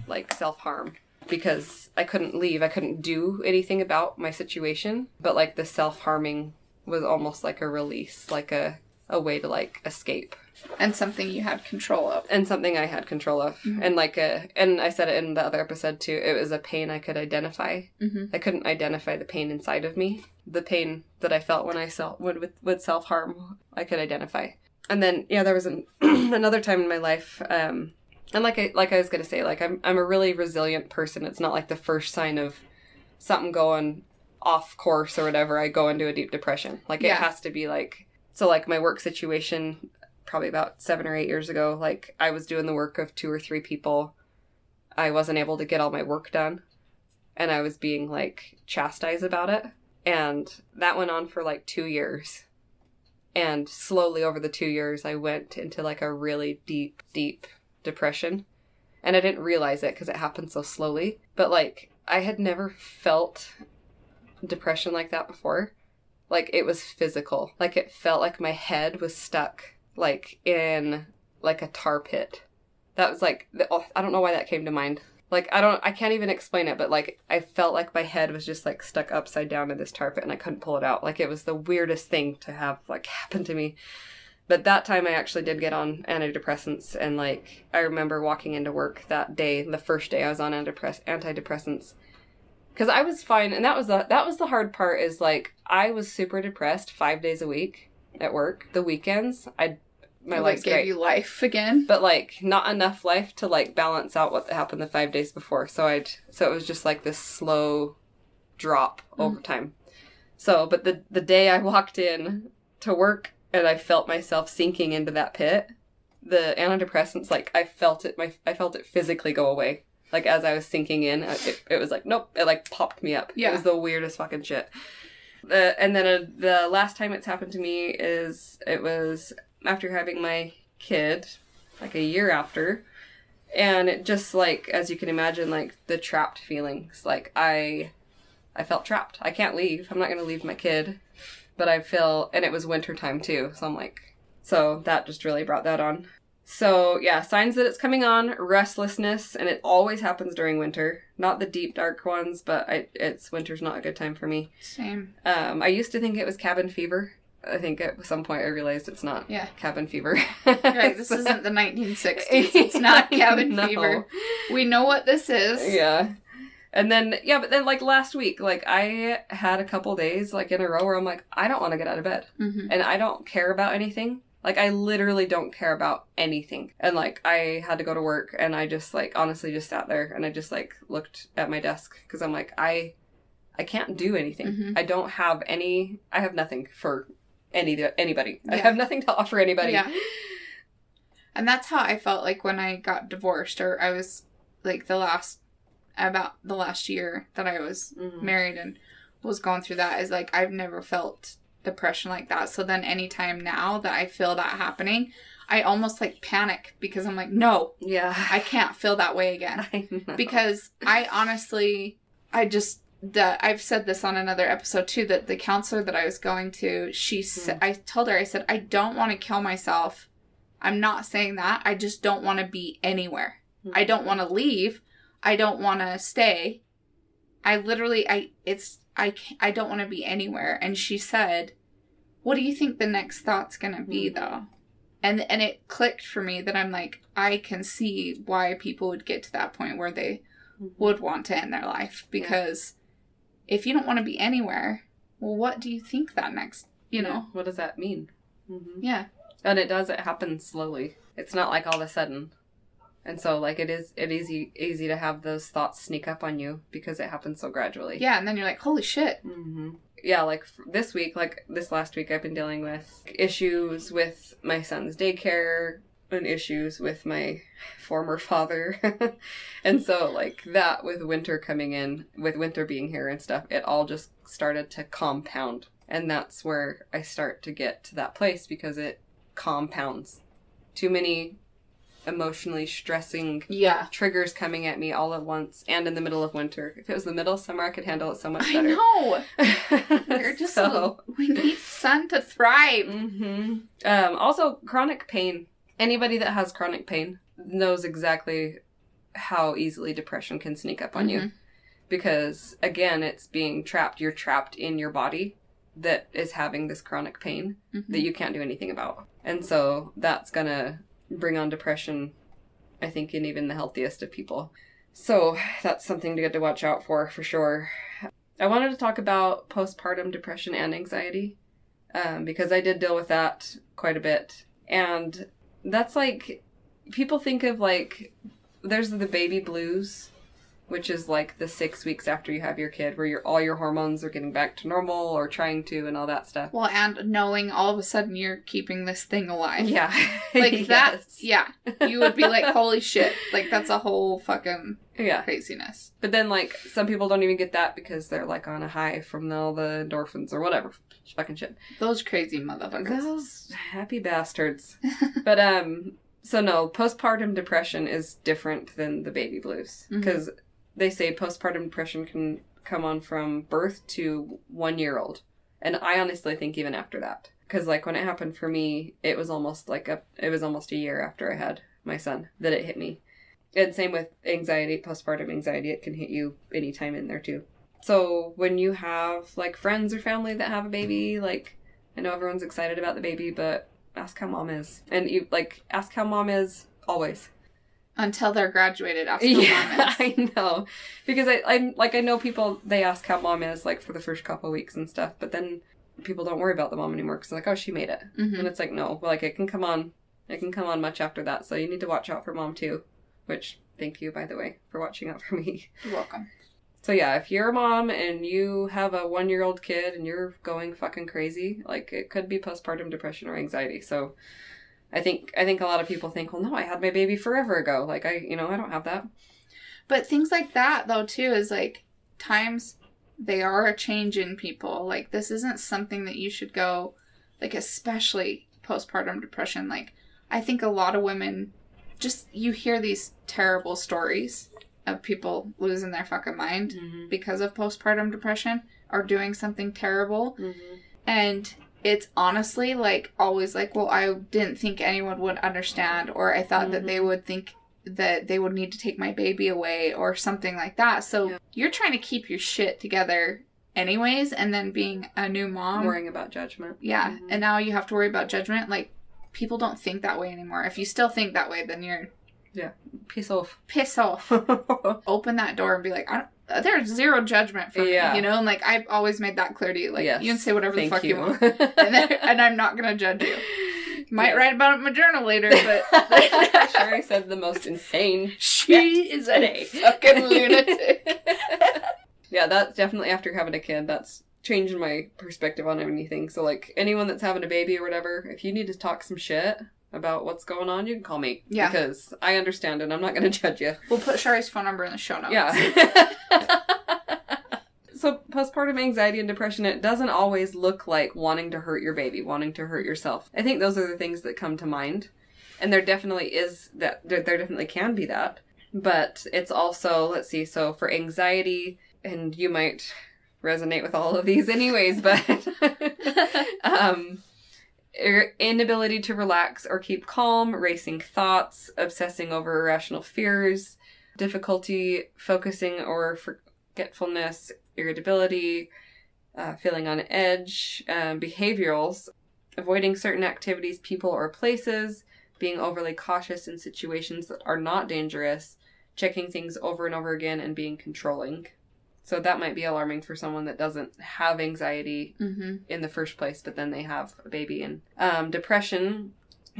like self-harm because I couldn't leave. I couldn't do anything about my situation, but like the self-harming was almost like a release, like a a way to like escape And something you had control of. and something I had control of. Mhm. And like a and I said it in the other episode too. It was a pain I could identify. hmm I couldn't identify the pain inside of me. The pain that I felt when I self would with, with self harm, I could identify. And then yeah, there was an, another time in my life, um, and like I like I was gonna say, like I'm I'm a really resilient person. It's not like the first sign of something going off course or whatever. I go into a deep depression. Like it has to be like so. Like my work situation, probably about seven or eight years ago. Like I was doing the work of two or three people. I wasn't able to get all my work done and I was being like chastised about it. And that went on for like two years. And slowly over the two years, I went into like a really deep, deep depression. And I didn't realize it because it happened so slowly. But like, I had never felt depression like that before. Like, it was physical. Like, it felt like my head was stuck, like, in like a tar pit. That was like, the, oh, I don't know why that came to mind like I don't I can't even explain it, but like I felt like my head was just like stuck upside down in this tar pit and I couldn't pull it out. Like it was the weirdest thing to have like happen to me. But that time I actually did get on antidepressants and like I remember walking into work that day, the first day I was on antidepress- antidepressants. Cuz I was fine and that was the that was the hard part is like I was super depressed 5 days a week at work. The weekends I my life's gave great you life again. but like not enough life to like balance out what happened the five days before. So I'd so it was just like this slow drop mm-hmm. over time. So, but the the day I walked in to work and I felt myself sinking into that pit, the antidepressants like I felt it my I felt it physically go away. Like as I was sinking in, it, it was like nope, it like popped me up. Yeah. It was the weirdest fucking shit. Uh, and then uh, the last time it's happened to me is it was after having my kid, like a year after, and it just like as you can imagine, like the trapped feelings. Like I, I felt trapped. I can't leave. I'm not gonna leave my kid, but I feel, and it was winter time too. So I'm like, so that just really brought that on. So yeah, signs that it's coming on: restlessness, and it always happens during winter. Not the deep dark ones, but I, it's winter's not a good time for me. Same. Um, I used to think it was cabin fever. I think at some point I realized it's not Yeah. cabin fever. Right, this isn't the 1960s. It's not cabin No. fever. We know what this is. Yeah. And then yeah, but then like last week, like I had a couple days like in a row where I'm like, I don't want to get out of bed. Mm-hmm. And I don't care about anything. Like I literally don't care about anything. And like I had to go to work and I just like honestly just sat there and I just like looked at my desk because I'm like I I can't do anything. Mhm. I don't have any I have nothing for any anybody. I have nothing to offer anybody. Yeah. And that's how I felt like when I got divorced, or I was like the last, about the last year that I was Mhm. married and was going through that is like I've never felt depression like that. So then anytime now that I feel that happening, I almost like panic because I'm like, no, Yeah. I can't feel that way again. I because I honestly, I just that I've said this on another episode too that the counselor that I was going to, she said, hmm. I told her, I said, I don't want to kill myself. I'm not saying that. I just don't want to be anywhere. Hmm. I don't want to leave. I don't want to stay. I literally, I, it's, I, can't, I don't want to be anywhere. And she said, what do you think the next thought's going to be Mhm. though? And, and it clicked for me that I'm like, I can see why people would get to that point where they Mhm. would want to end their life because if you don't want to be anywhere, well, what do you think that next, you Yeah. know? what does that mean? hmm Yeah. And it does. It happens slowly. It's not like all of a sudden. And so, like, it is it easy easy to have those thoughts sneak up on you because it happens so gradually. Yeah. And then you're like, holy shit. hmm Yeah, like this week, like this last week, I've been dealing with issues with my son's daycare and issues with my former father. and so, like, that with winter coming in, with winter being here and stuff, it all just started to compound. And that's where I start to get to that place because it compounds. Too many emotionally stressing Yeah. triggers coming at me all at once and in the middle of winter. If it was the middle of summer, I could handle it so much better. I know. We're just so. we need sun to thrive. hmm Um, also, chronic pain. Anybody that has chronic pain knows exactly how easily depression can sneak up on you. Mhm. Because, again, it's being trapped. You're trapped in your body that is having this chronic pain Mhm. that you can't do anything about. And so that's gonna bring on depression, I think, in even the healthiest of people. So that's something to get to watch out for, for sure. I wanted to talk about postpartum depression and anxiety um, because I did deal with that quite a bit. And that's like, people think of like, there's the baby blues, which is like the six weeks after you have your kid, where your all your hormones are getting back to normal or trying to, and all that stuff. Well, and knowing all of a sudden you're keeping this thing alive. Yeah, Like that. Yeah. You would be like, holy shit. Like, that's a whole fucking Yeah, craziness. but then like some people don't even get that because they're like on a high from all the endorphins or whatever, fucking shit. Those crazy motherfuckers. Those happy bastards. but um, so no, postpartum depression is different than the baby blues because they say postpartum depression can come on from birth to one year old, and I honestly think even after that, because like when it happened for me, it was almost like a it was almost a year after I had my son that it hit me. And same with anxiety, postpartum anxiety, it can hit you anytime in there too. So when you have like friends or family that have a baby, like I know everyone's excited about the baby, but ask how mom is. And you like ask how mom is always. Until they're graduated after Yeah, mom is. I know. Because I I'm like I know people they ask how mom is like for the first couple weeks and stuff, but then people don't worry about the mom anymore because like oh she made it, Mhm. and it's like no, like it can come on, it can come on much after that. So you need to watch out for mom too. Which thank you by the way for watching out for me. You're welcome. So yeah, if you're a mom and you have a one year old kid and you're going fucking crazy, like it could be postpartum depression or anxiety. So I think I think a lot of people think, well, no, I had my baby forever ago. Like I, you know, I don't have that. But things like that, though, too, is like times they are a change in people. Like, this isn't something that you should go, like, especially postpartum depression. Like, I think a lot of women just, you hear these terrible stories of people losing their fucking mind Mm-hmm. because of postpartum depression or doing something terrible. Mm-hmm. And it's honestly like always like, well, I didn't think anyone would understand, or I thought that they would think that they would need to take my baby away or something like that. So Yeah. you're trying to keep your shit together anyways, and then being a new mom. Worrying about judgment. Yeah. Mhm. And now you have to worry about judgment. Like, people don't think that way anymore. If you still think that way, then you're yeah, Piss off. piss off. Open that door and be like, I don't, there's zero judgment for Yeah. me, you know, and like I've always made that clear to you. Like Yes. you can say whatever Thank the fuck you, you. want, and, and I'm not gonna judge you. Might Yeah. write about it in my journal later, but Shari said the most insane. she is a fucking lunatic. yeah, that's definitely after having a kid. That's changing my perspective on anything. So, like, anyone that's having a baby or whatever, if you need to talk some shit about what's going on, you can call me. Yeah. Because I understand and I'm not going to judge you. We'll put Shari's phone number in the show notes. Yeah. so, postpartum anxiety and depression, it doesn't always look like wanting to hurt your baby, wanting to hurt yourself. I think those are the things that come to mind. And there definitely is that, there, there definitely can be that. But it's also, let's see, so for anxiety, and you might resonate with all of these anyways, but um, inability to relax or keep calm, racing thoughts, obsessing over irrational fears, difficulty focusing or forgetfulness, irritability, uh, feeling on edge, um, behaviorals, avoiding certain activities, people, or places, being overly cautious in situations that are not dangerous, checking things over and over again, and being controlling. So that might be alarming for someone that doesn't have anxiety Mm-hmm. in the first place, but then they have a baby. And um, depression,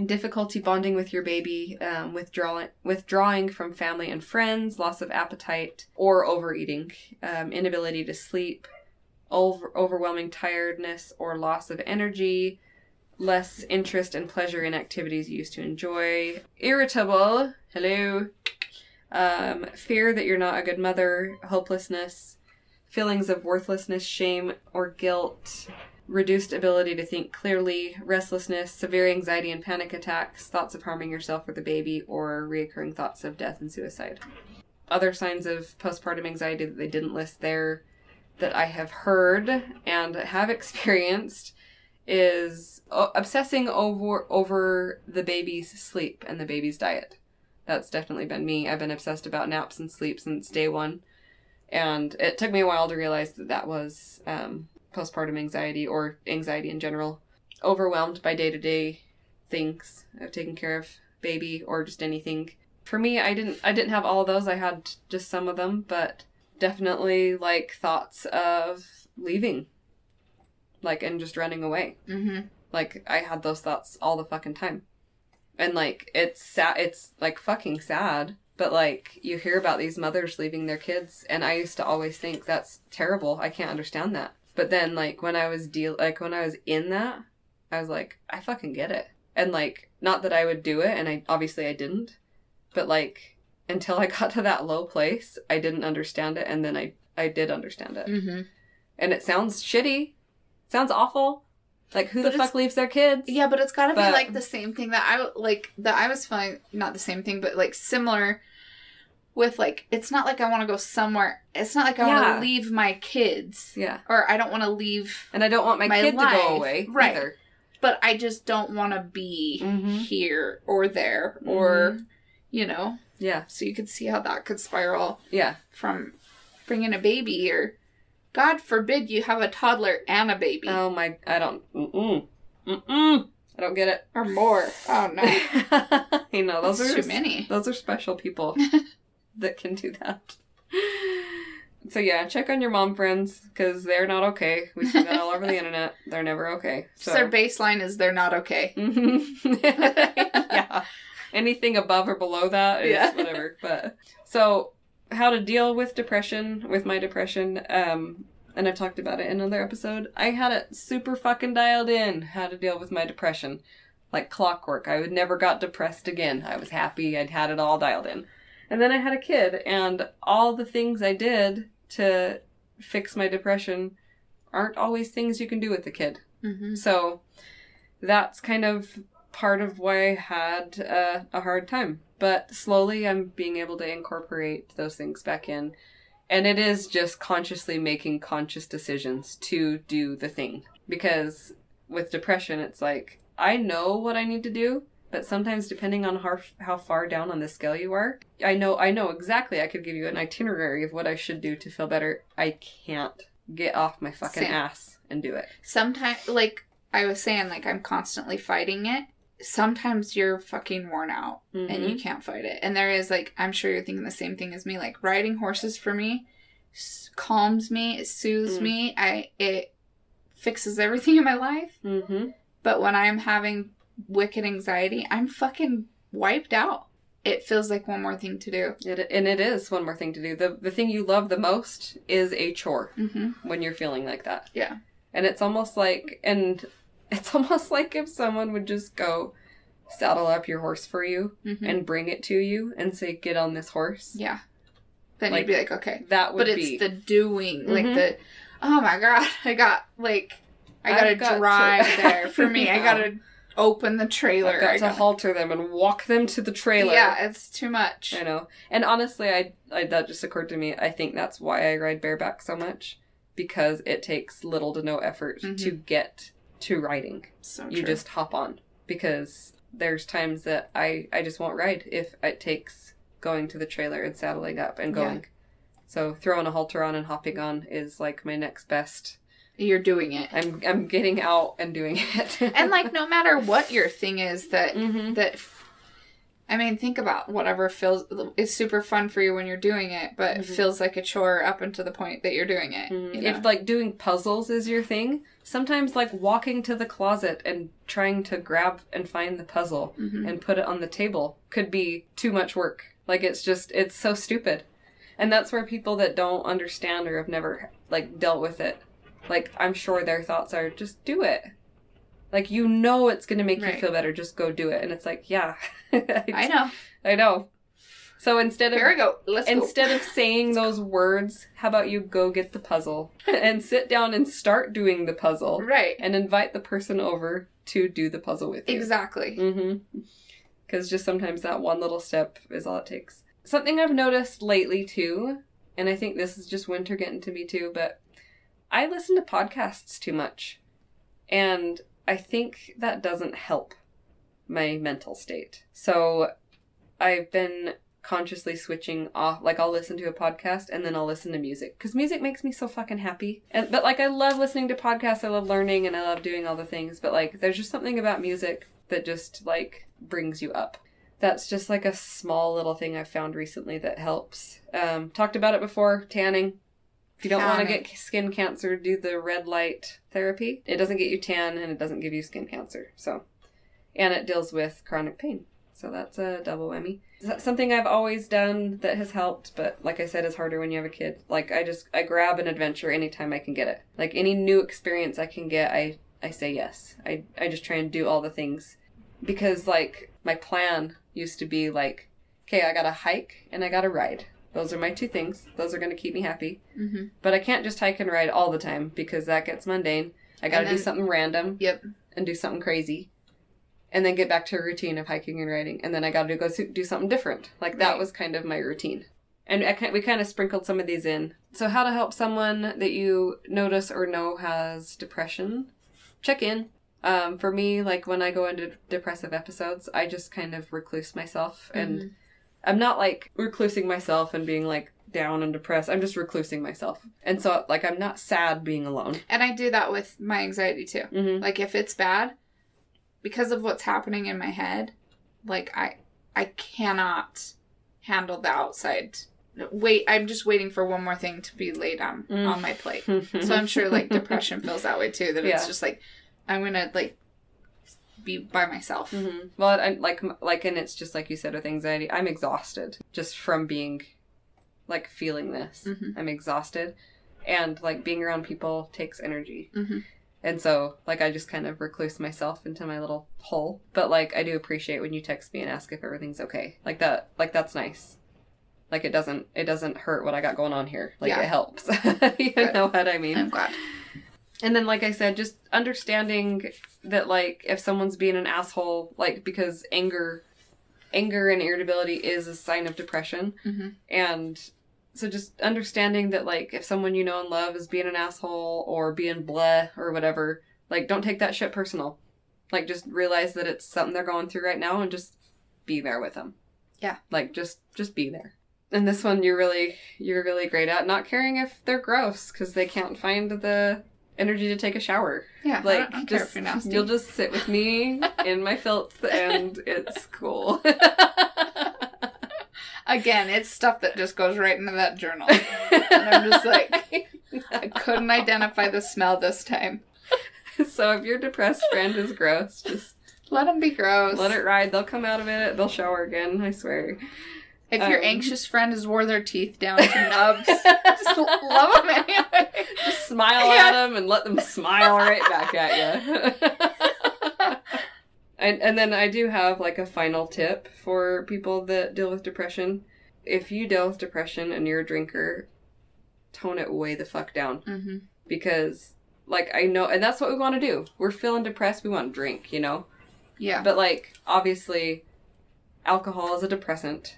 difficulty bonding with your baby, um, withdrawing withdrawing from family and friends, loss of appetite or overeating, um, inability to sleep, over- overwhelming tiredness or loss of energy, less interest and pleasure in activities you used to enjoy, irritable, hello, um, fear that you're not a good mother, hopelessness, feelings of worthlessness, shame, or guilt, reduced ability to think clearly, restlessness, severe anxiety and panic attacks, thoughts of harming yourself or the baby, or reoccurring thoughts of death and suicide. Other signs of postpartum anxiety that they didn't list there that I have heard and have experienced is obsessing over over the baby's sleep and the baby's diet. That's definitely been me. I've been obsessed about naps and sleep since day one. And it took me a while to realize that that was um, postpartum anxiety or anxiety in general. Overwhelmed by day to day things of taking care of baby or just anything. For me, I didn't I didn't have all of those. I had just some of them, but definitely like thoughts of leaving, like and just running away. Mm-hmm. Like I had those thoughts all the fucking time. And like it's sad it's like fucking sad, but like you hear about these mothers leaving their kids and I used to always think that's terrible. I can't understand that. But then like when I was deal like when I was in that, I was like I fucking get it. And like not that I would do it and I obviously I didn't, but like until I got to that low place, I didn't understand it and then I I did understand it. Mm-hmm. And it sounds shitty. Sounds awful. Like who But the fuck leaves their kids? Yeah, but it's got to be like the same thing that I like that I was feeling. Not the same thing, but like similar. With like, it's not like I want to go somewhere. It's not like I want to leave my kids, Yeah. or I don't want to leave. And I don't want my, My kid to go away right. either. But I just don't want to be Mhm. here or there, or Mm-hmm. you know. Yeah. So you could see how that could spiral Yeah. from bringing a baby, or God forbid you have a toddler and a baby, Oh my, I don't, mm-mm. Mm-mm. I don't get it. or more. Oh no, you know, those that's are too many. Those are special people that can do that. So yeah, check on your mom friends because they're not okay. We see that all over the internet. They're never okay. So their baseline is they're not okay. Yeah. Anything above or below that is Yeah. whatever. But so how to deal with depression, with my depression, um, and I've talked about it in another episode. I had it super fucking dialed in how to deal with my depression. Like clockwork. I would never got depressed again. I was happy. I'd had it all dialed in. And then I had a kid and all the things I did to fix my depression aren't always things you can do with a kid. Mm-hmm. So that's kind of part of why I had uh, a hard time. But slowly I'm being able to incorporate those things back in. And it is just consciously making conscious decisions to do the thing. Because with depression, it's like, I know what I need to do, but sometimes depending on how, how far down on the scale you are, I know I know exactly I could give you an itinerary of what I should do to feel better. I can't get off my fucking Same. ass and do it. Sometimes, like I was saying, like I'm constantly fighting it. Sometimes you're fucking worn out and Mm-hmm. you can't fight it. And there is like, I'm sure you're thinking the same thing as me. Like riding horses for me s- calms me, it soothes Mm. me. I it fixes everything in my life. Mm-hmm. But when I'm having wicked anxiety, I'm fucking wiped out. It feels like one more thing to do. It, and it is one more thing to do. The the thing you love the most is a chore Mm-hmm. when you're feeling like that. Yeah. And it's almost like and it's almost like if someone would just go saddle up your horse for you Mm-hmm. and bring it to you and say, Get on this horse. yeah. Then Like, you'd be like, okay. That would be. But it's be the doing, like Mhm. the, oh my god, I got like, I gotta got to- drive there. For me, I gotta open the trailer. I've got I to gotta- halter them and walk them to the trailer. Yeah, it's too much. I know. And honestly, I, I that just occurred to me. I think that's why I ride bareback so much because it takes little to no effort Mhm. to get to riding. So You just hop on because there's times that I I just won't ride if it takes going to the trailer and saddling up and Yeah. going. So throwing a halter on and hopping on is like my next best. you're doing it. I'm I'm getting out and doing it. and like no matter what your thing is that hmm that I mean think about whatever feels is super fun for you when you're doing it but Mhm. feels like a chore up until the point that you're doing it you know? If like doing puzzles is your thing, sometimes like walking to the closet and trying to grab and find the puzzle Mhm. and put it on the table could be too much work. Like it's just it's so stupid. And that's where people that don't understand or have never like dealt with it, like I'm sure their thoughts are just do it. Like you know it's going to make Right. you feel better, just go do it. And it's like, yeah. I know I know. So instead of here we go let's Instead go. of saying those words, how about you go get the puzzle and sit down and start doing the puzzle right and invite the person over to do the puzzle with you. exactly Mm-hmm. Because just sometimes that one little step is all it takes. Something I've noticed lately too, and I think this is just winter getting to me too, but I listen to podcasts too much. And I think that doesn't help my mental state. So I've been consciously switching off like I'll listen to a podcast and then I'll listen to music cuz music makes me so fucking happy. And but like I love listening to podcasts, I love learning and I love doing all the things, but like there's just something about music that just like brings you up. That's just like a small little thing I've found recently that helps. Um talked about it before, tanning. If you don't want to get skin cancer, do the red light therapy. It doesn't get you tan and it doesn't give you skin cancer. So and it deals with chronic pain. So that's a double whammy. Something I've always done that has helped, but like I said, is harder when you have a kid. Like I just I grab an adventure anytime I can get it. Like any new experience I can get, I I say yes. I I just try and do all the things because like my plan used to be like, okay, I got to hike and I got to ride. Those are my two things. Those are going to keep me happy. hmm But I can't just hike and ride all the time because that gets mundane. I got to do something random yep and do something crazy and then get back to a routine of hiking and riding and then i got to go do something different like that Right. was kind of my routine and I we kind of sprinkled some of these in so how to help someone that you notice or know has depression check in um, for me like when i go into depressive episodes i just kind of recluse myself and Mhm. I'm not like reclusing myself and being like down and depressed. I'm just reclusing myself. And so like i'm not sad being alone. And I do that with my anxiety too. Mm-hmm. like if it's bad because of what's happening in my head like i i cannot handle the outside. Wait i'm just waiting for one more thing to be laid on Mm. on my plate. So i'm sure like depression feels that way too that it's just like i'm gonna like be by myself hmm Well, I, like like, and it's just like you said with anxiety. I'm exhausted just from being, like, feeling this. Mhm. I'm exhausted, and like being around people takes energy. Mhm. And so, like, I just kind of recluse myself into my little hole. But like, I do appreciate when you text me and ask if everything's okay. Like that. Like that's nice. Like it doesn't it doesn't hurt what I got going on here. Like Yeah. it helps. you Good. know what I mean? i'm glad And then, like I said, just understanding that, like, if someone's being an asshole, like, because anger, anger and irritability is a sign of depression. Mhm. And so just understanding that, like, if someone you know and love is being an asshole or being bleh or whatever, like, don't take that shit personal. Like, just realize that it's something they're going through right now and just be there with them. Yeah. Like, just, just be there. And this one, you're really, you're really great at not caring if they're gross because they can't find the energy to take a shower. yeah Like, I don't, I don't care just, if you're nasty you'll just sit with me in my filth and it's cool. Again, it's stuff that just goes right into that journal. And I'm just like, I couldn't identify the smell this time. so if your depressed friend is gross, just Let them be gross. let it ride. They'll come out of it. They'll shower again. I swear. If your um, anxious friend has wore their teeth down to nubs, just love them anyway. Just smile Yeah. at them and let them smile right back at you. and and then I do have like a final tip for people that deal with depression. If you deal with depression and you're a drinker, tone it way the fuck down Mm-hmm. because like I know and that's what we want to do. We're feeling depressed, we want to drink, you know? Yeah. But like obviously alcohol is a depressant.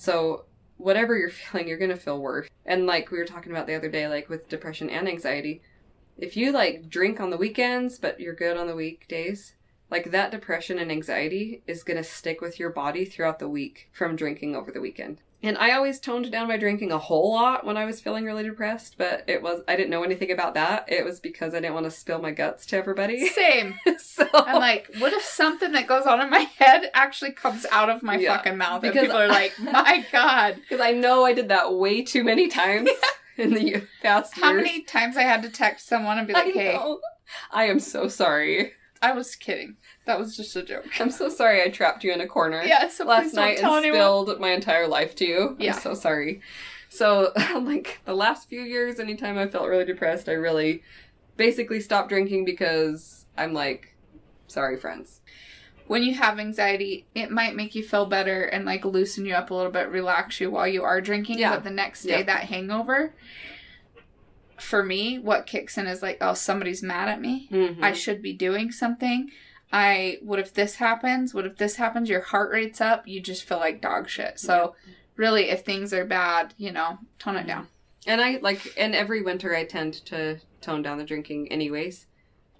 So whatever you're feeling, you're going to feel worse. And like we were talking about the other day like with depression and anxiety, if you like drink on the weekends but you're good on the weekdays, like that depression and anxiety is going to stick with your body throughout the week from drinking over the weekend. And I always toned down my drinking a whole lot when I was feeling really depressed, but it was I didn't know anything about that. It was because I didn't want to spill my guts to everybody. Same. so I'm like, what if something that goes on in my head actually comes out of my Yeah. fucking mouth? And people are like, my God. Because I know I did that way too many times in the past How years. many times I had to text someone and be I like, hey, know. I am so sorry. I was kidding. That was just a joke. I'm so sorry I trapped you in a corner Yeah, so last night and anyone. spilled my entire life to you. Yeah. I'm so sorry. So, like, the last few years, anytime I felt really depressed, I really basically stopped drinking because I'm like, sorry, friends. when you have anxiety, it might make you feel better and like loosen you up a little bit, relax you while you are drinking. Yeah. But the next day, Yeah. that hangover, for me, what kicks in is like, oh, somebody's mad at me. Mm-hmm. I should be doing something. I, what if this happens? What if this happens? Your heart rate's up. You just feel like dog shit. So, really, if things are bad, you know, tone it down. And I like, and every winter I tend to tone down the drinking, anyways.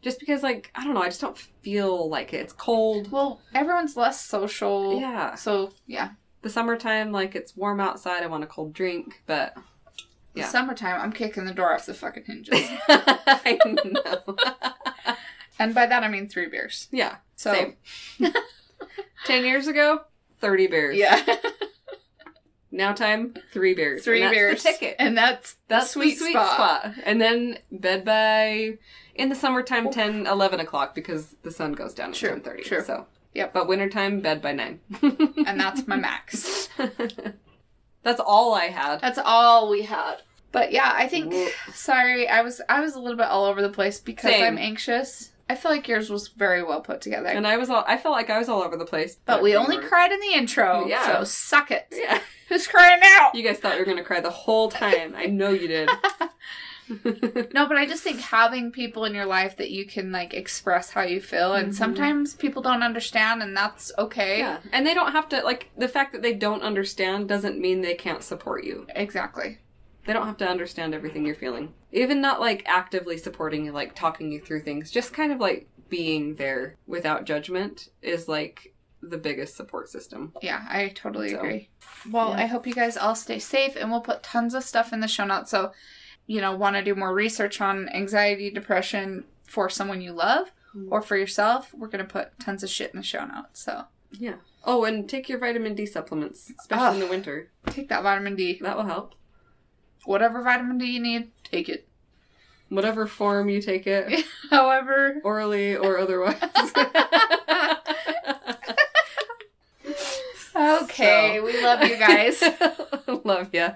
Just because, like, I don't know, I just don't feel like it. It's cold. Well, everyone's less social. Yeah. So, yeah. The summertime, like, it's warm outside. I want a cold drink, but The summertime, I'm kicking the door off the fucking hinges. I know. and by that, I mean three beers. yeah. So, Same. Ten years ago, thirty beers. yeah. Now time, three beers. three beers. Ticket. And that's, That's sweet, sweet spot. spot. And then bed by in the summertime 10, 11 o'clock because the sun goes down at True, ten thirty. true. So Yep. But wintertime, bed by nine. And that's my max. That's all I had. That's all we had. But yeah, I think Whoop. sorry, I was I was a little bit all over the place because Same. I'm anxious. I feel like yours was very well put together. And I was all I felt like I was all over the place. but we only were- cried in the intro. Yeah. So suck it. Yeah. Who's crying now? You guys thought you were gonna cry the whole time. I know you did. No, but I just think having people in your life that you can like express how you feel and Mhm. sometimes people don't understand and that's okay. yeah. And they don't have to like the fact that they don't understand doesn't mean they can't support you. Exactly. They don't have to understand everything you're feeling. Even not like actively supporting you, like talking you through things. Just kind of like being there without judgment is like the biggest support system. Yeah, I totally So, agree. Well, yeah. I hope you guys all stay safe and we'll put tons of stuff in the show notes. So, you know, want to do more research on anxiety, depression for someone you love Mm. or for yourself, we're going to put tons of shit in the show notes. So, Yeah. Oh, and take your vitamin D supplements, especially in the winter. take that vitamin D. That will help. Whatever vitamin D you need, take it. Whatever form you take it, However, orally or otherwise. okay, So. we love you guys. Love ya.